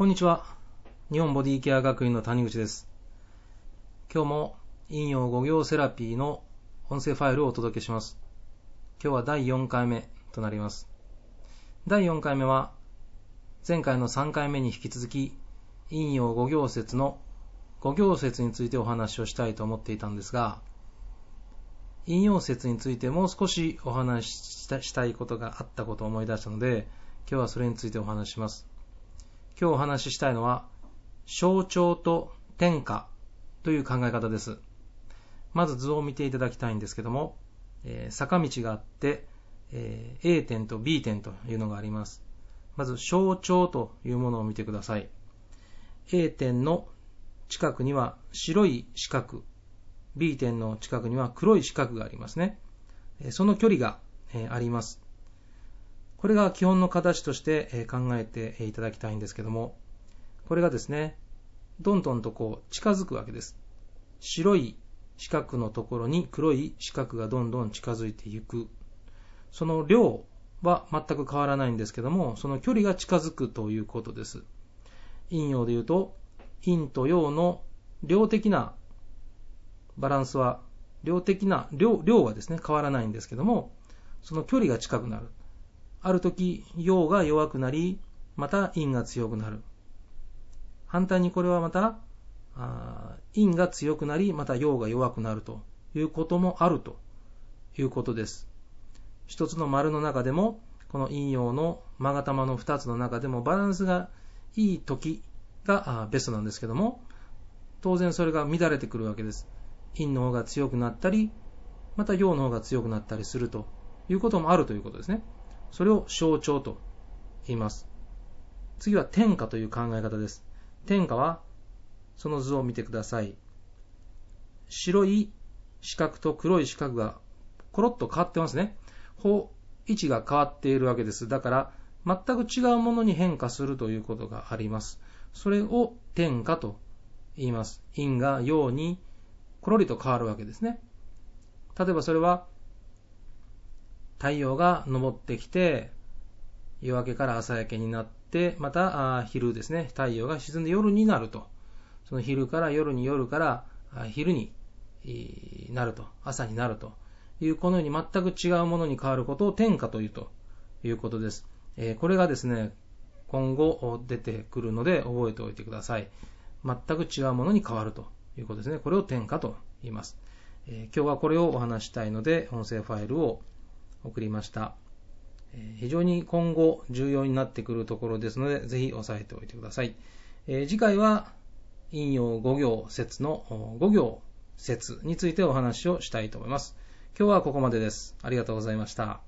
こんにちは。日本ボディケア学院の谷口です。今日も引用語行セラピーの音声ファイルをお届けします。今日は第4回目となります。第4回目は前回の3回目に引き続き引用語行説の語行説についてお話をしたいと思っていたんですが、引用説についてもう少しお話ししたいことがあったことを思い出したので、今日はそれについてお話します。今日お話ししたいのは、象徴と天下という考え方です。まず図を見ていただきたいんですけども、えー、坂道があって、えー、A 点と B 点というのがあります。まず象徴というものを見てください。A 点の近くには白い四角、B 点の近くには黒い四角がありますね。その距離があります。これが基本の形として考えていただきたいんですけども、これがですね、どんどんとこう近づくわけです。白い四角のところに黒い四角がどんどん近づいていく。その量は全く変わらないんですけども、その距離が近づくということです。陰陽で言うと、陰と陽の量的なバランスは、量的な量、量はですね、変わらないんですけども、その距離が近くなる。ある時、陽が弱くなり、また陰が強くなる。反対にこれはまた、陰が強くなり、また陽が弱くなるということもあるということです。一つの丸の中でも、この陰陽の勾玉の二つの中でもバランスがいい時がベストなんですけども、当然それが乱れてくるわけです。陰の方が強くなったり、また陽の方が強くなったりするということもあるということですね。それを象徴と言います。次は天下という考え方です。天下は、その図を見てください。白い四角と黒い四角がコロッと変わってますね。方位置が変わっているわけです。だから、全く違うものに変化するということがあります。それを天下と言います。陰が陽にコロリと変わるわけですね。例えばそれは太陽が昇ってきて、夜明けから朝焼けになって、また昼ですね、太陽が沈んで夜になると。その昼から夜に夜から昼になると、朝になるという、このように全く違うものに変わることを天下というということです。えこれがですね、今後出てくるので覚えておいてください。全く違うものに変わるということですね。これを天下と言います。え今日はこれをお話したいので、音声ファイルを送りました。非常に今後重要になってくるところですので、ぜひ押さえておいてください。え次回は、引用5行説の5行説についてお話をしたいと思います。今日はここまでです。ありがとうございました。